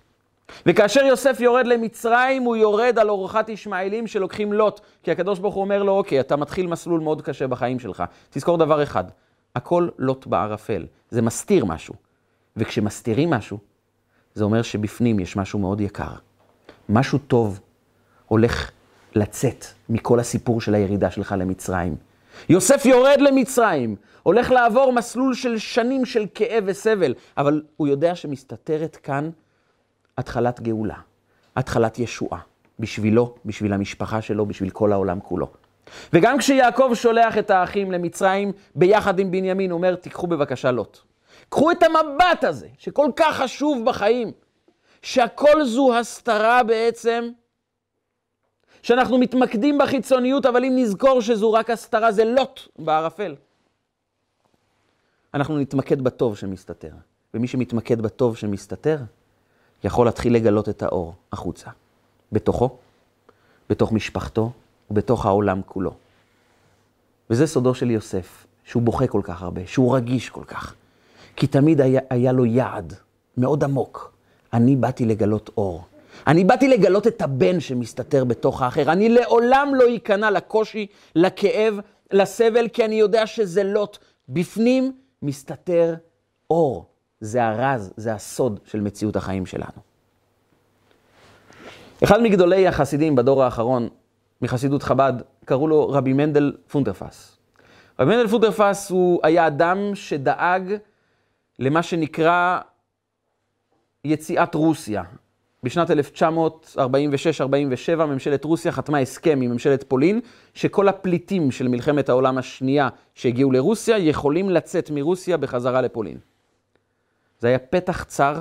וכאשר יוסף יורד למצרים, הוא יורד על אורחת ישמעאלים שלוקחים לוט. כי הקדוש ברוך הוא אומר לו, אוקיי, אתה מתחיל מסלול מאוד קשה בחיים שלך. תזכור דבר אחד, הכל לוט בערפל. זה מסתיר משהו. וכשמסתירים משהו, זה אומר שבפנים יש משהו מאוד יקר. משהו טוב הולך לצאת מכל הסיפור של הירידה שלך למצרים. יוסף יורד למצרים, הולך לעבור מסלול של שנים של כאב וסבל, אבל הוא יודע שמסתתרת כאן התחלת גאולה, התחלת ישועה, בשבילו, בשביל המשפחה שלו, בשביל כל העולם כולו. וגם כשיעקב שולח את האחים למצרים ביחד עם בנימין, הוא אומר, תיקחו בבקשה לוט. קחו את המבט הזה, שכל כך חשוב בחיים, שהכל זו הסתרה בעצם, שאנחנו מתמקדים בחיצוניות, אבל אם נזכור שזו רק הסתרה, זה לוט בערפל. אנחנו נתמקד בטוב שמסתתר. ומי שמתמקד בטוב שמסתתר, יכול להתחיל לגלות את האור החוצה. בתוכו, בתוך משפחתו ובתוך העולם כולו. וזה סודו של יוסף, שהוא בוכה כל כך הרבה, שהוא רגיש כל כך. כי תמיד היה, היה לו יעד מאוד עמוק. אני באתי לגלות אור. אני באתי לגלות את הבן שמסתתר בתוך האחר. אני לעולם לא אכנע לקושי, לכאב, לסבל, כי אני יודע שזה לוט. בפנים מסתתר אור. זה הרז, זה הסוד של מציאות החיים שלנו. אחד מגדולי החסידים בדור האחרון, מחסידות חב"ד, קראו לו רבי מנדל פוטרפס. רבי מנדל פוטרפס הוא היה אדם שדאג למה שנקרא יציאת רוסיה. בשנת 1946-47 ממשלת רוסיה חתמה הסכם עם ממשלת פולין, שכל הפליטים של מלחמת העולם השנייה שהגיעו לרוסיה יכולים לצאת מרוסיה בחזרה לפולין. זה היה פתח צר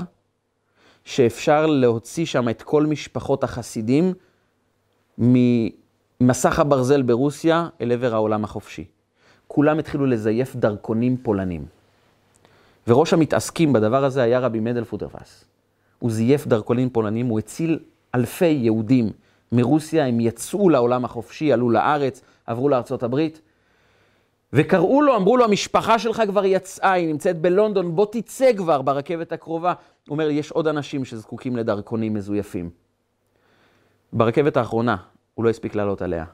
שאפשר להוציא שם את כל משפחות החסידים ממסך הברזל ברוסיה אל עבר העולם החופשי. כולם התחילו לזייף דרכונים פולנים. וראש המתעסקים בדבר הזה היה רבי מדל פוטרפס. הוא זייף דרכונים פולנים, הוא הציל אלפי יהודים מרוסיה, הם יצאו לעולם החופשי, עלו לארץ, עברו לארצות הברית. וקראו לו, אמרו לו, המשפחה שלך כבר יצאה, היא נמצאת בלונדון, בוא תצא כבר ברכבת הקרובה. הוא אומר, יש עוד אנשים שזקוקים לדרכונים מזויפים. ברכבת האחרונה, הוא לא הספיק לעלות עליה,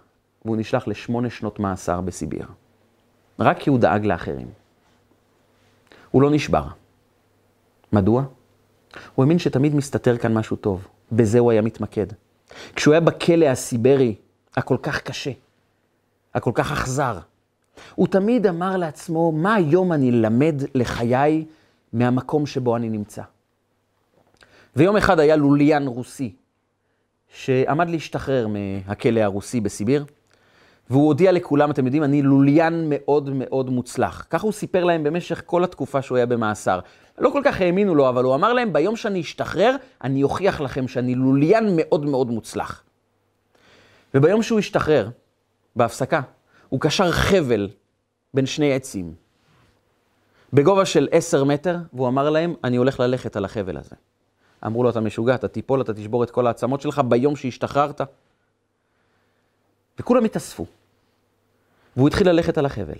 והוא נשלח לשמונה שנות מאסר בסיביר. רק כי הוא דאג לאחרים. הוא לא נשבר. מדוע? הוא האמין שתמיד מסתתר כאן משהו טוב. בזה הוא היה מתמקד. כשהוא היה בכלא הסיברי, הכל כך קשה, הכל כך אכזר, הוא תמיד אמר לעצמו, מה היום אני למד לחיי מהמקום שבו אני נמצא? ויום אחד היה לוליין רוסי, שעמד להשתחרר מהכלא הרוסי בסיביר, והוא הודיע לכולם, אתם יודעים, אני לוליין מאוד מאוד מוצלח. ככה הוא סיפר להם במשך כל התקופה שהוא היה במאסר. לא כל כך האמינו לו, אבל הוא אמר להם, ביום שאני אשתחרר, אני אוכיח לכם שאני לוליין מאוד מאוד מוצלח. וביום שהוא השתחרר, בהפסקה, הוא קשר חבל בין שני עצים, בגובה של עשר מטר, והוא אמר להם, אני הולך ללכת על החבל הזה. אמרו לו, אתה משוגע, אתה תיפול, אתה תשבור את כל העצמות שלך ביום שהשתחררת. וכולם התאספו. והוא התחיל ללכת על החבל.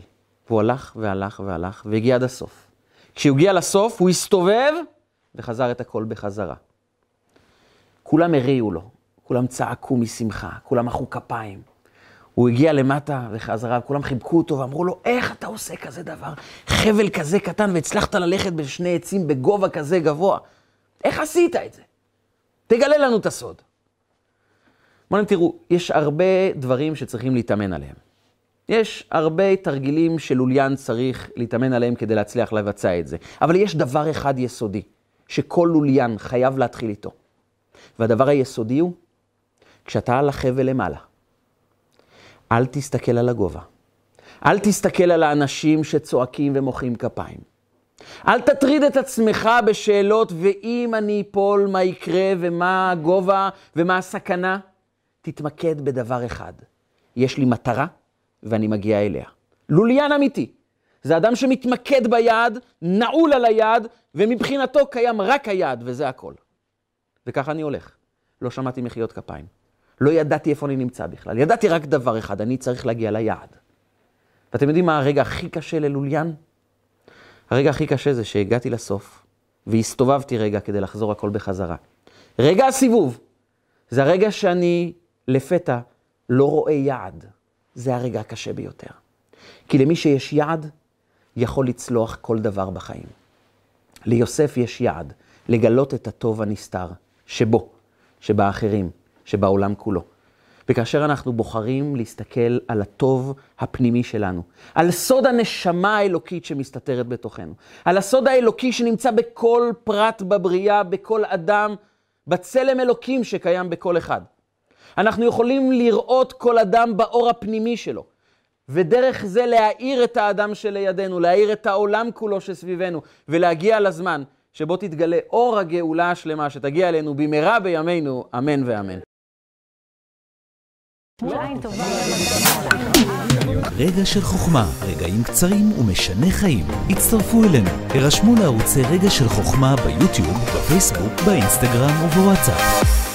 והוא הלך והלך והלך, והגיע עד הסוף. כשהוא הגיע לסוף, הוא הסתובב וחזר את הכל בחזרה. כולם הריעו לו, כולם צעקו משמחה, כולם מחאו כפיים. הוא הגיע למטה וחזרה, כולם חיבקו אותו ואמרו לו, איך אתה עושה כזה דבר? חבל כזה קטן והצלחת ללכת בשני עצים בגובה כזה גבוה. איך עשית את זה? תגלה לנו את הסוד. בואו תראו, יש הרבה דברים שצריכים להתאמן עליהם. יש הרבה תרגילים שלוליין צריך להתאמן עליהם כדי להצליח לבצע את זה. אבל יש דבר אחד יסודי, שכל לוליין חייב להתחיל איתו. והדבר היסודי הוא, כשאתה על החבל למעלה, אל תסתכל על הגובה. אל תסתכל על האנשים שצועקים ומוחאים כפיים. אל תטריד את עצמך בשאלות, ואם אני אפול, מה יקרה, ומה הגובה, ומה הסכנה. תתמקד בדבר אחד. יש לי מטרה, ואני מגיע אליה. לוליין אמיתי. זה אדם שמתמקד ביעד, נעול על היעד, ומבחינתו קיים רק היעד, וזה הכל. וככה אני הולך. לא שמעתי מחיאות כפיים. לא ידעתי איפה אני נמצא בכלל. ידעתי רק דבר אחד, אני צריך להגיע ליעד. ואתם יודעים מה הרגע הכי קשה ללוליין? הרגע הכי קשה זה שהגעתי לסוף, והסתובבתי רגע כדי לחזור הכל בחזרה. רגע הסיבוב, זה הרגע שאני לפתע לא רואה יעד. זה הרגע הקשה ביותר. כי למי שיש יעד, יכול לצלוח כל דבר בחיים. ליוסף יש יעד, לגלות את הטוב הנסתר, שבו, שבאחרים, שבעולם כולו. וכאשר אנחנו בוחרים להסתכל על הטוב הפנימי שלנו, על סוד הנשמה האלוקית שמסתתרת בתוכנו, על הסוד האלוקי שנמצא בכל פרט בבריאה, בכל אדם, בצלם אלוקים שקיים בכל אחד. אנחנו יכולים לראות כל אדם באור הפנימי שלו, ודרך זה להאיר את האדם שלידינו, להאיר את העולם כולו שסביבנו, ולהגיע לזמן שבו תתגלה אור הגאולה השלמה שתגיע אלינו במהרה בימינו, אמן ואמן. רגע של חוכמה, רגעים קצרים ומשנה חיים. הצטרפו אלינו, הרשמו לערוצי רגע של חוכמה ביוטיוב, בפייסבוק, באינסטגרם ובוואטסאפ.